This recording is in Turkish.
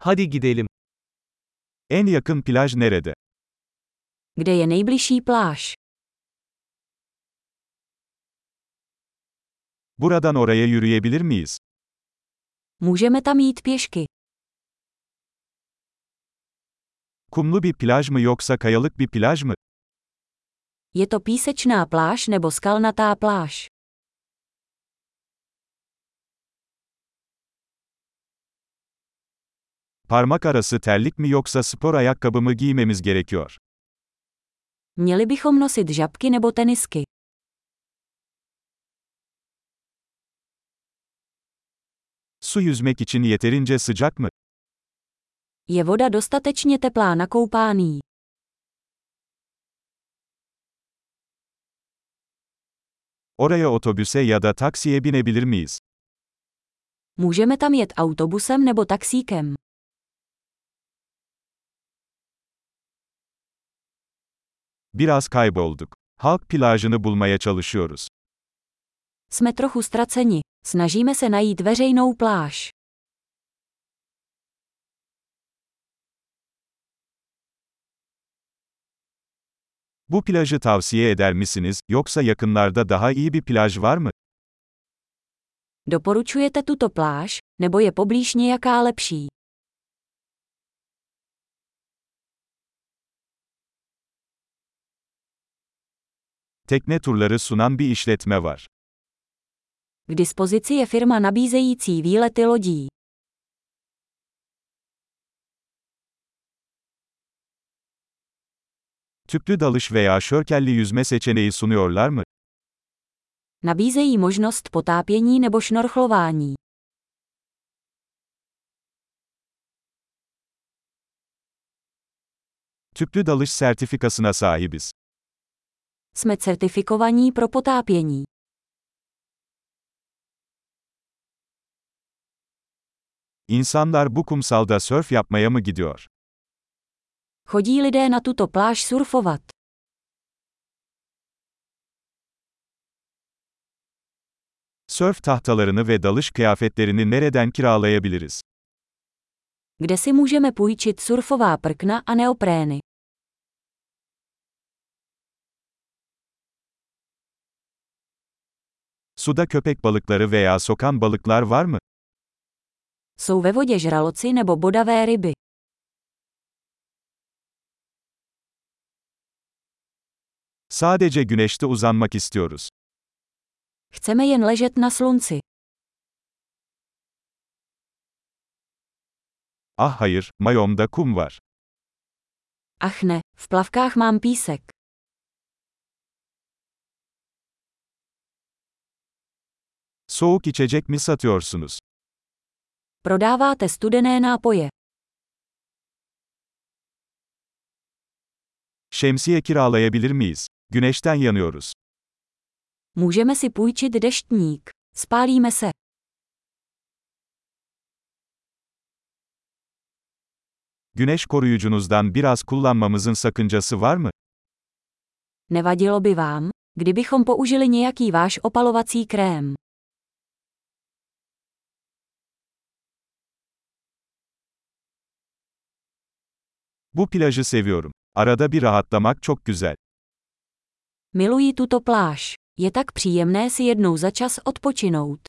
Hadi gidelim. En yakın plaj nerede? Kde je nejbližší pláž? Buradan oraya yürüyebilir miyiz? Můžeme tam jít pěšky. Kumlu bir plaj mı yoksa kayalık bir plaj mı? Je to písečná pláž nebo skalnatá pláž? Parmak arası terlik mi yoksa spor ayakkabı mı giymemiz gerekiyor? Měli bychom nosit žabky nebo tenisky? Su yüzmek için yeterince sıcak mı? Je voda dostatečně teplá na koupání? Oraya otobüse ya da taksiye binebilir miyiz? Můžeme tam jet autobusem nebo taxíkem? Biraz kaybolduk. Halk plajını bulmaya çalışıyoruz. Jsme trochu ztraceni. Snažíme se najít veřejnou pláž. Bu plajı tavsiye eder misiniz, yoksa yakınlarda daha iyi bir plaj var mı? Doporučujete tuto pláž, nebo je poblíž nějaká lepší? Tekne turları sunan bir işletme var. K dispozici je firma nabízející výlety lodí. Tüplü dalış veya şörkelli yüzme seçeneği sunuyorlar mı? Nabízejí možnost potápění nebo šnorchlování. Tüplü dalış sertifikasına sahibiz. Jsme certifikovaní pro potápění. İnsanlar bu kumsalda sörf yapmaya mı gidiyor? Chodí lidé na tuto pláž surfovat. Sörf tahtalarını ve dalış kıyafetlerini nereden kiralayabiliriz? Kde si můžeme půjčit surfová prkna a neoprény? Suda köpek balıkları veya sokan balıklar var mı? Jsou ve vodě žraloci nebo bodavé ryby. Sadece güneşte uzanmak istiyoruz. Chceme jen ležet na slunci. Ah hayır, mayomda kum var. Ach ne, v plavkách mám písek. Soğuk içecek mi satıyorsunuz? Prodáváte studené nápoje. Şemsiye kiralayabilir miyiz? Güneşten yanıyoruz. Můžeme si půjčit deštník. Spálíme se. Güneş koruyucunuzdan biraz kullanmamızın sakıncası var mı? Nevadilo by vám, kdybychom použili nějaký váš opalovací krém. Bu plajı seviyorum. Arada bir rahatlamak çok güzel. Miluji tuto pláž. Je tak příjemné si jednou za čas odpočinout.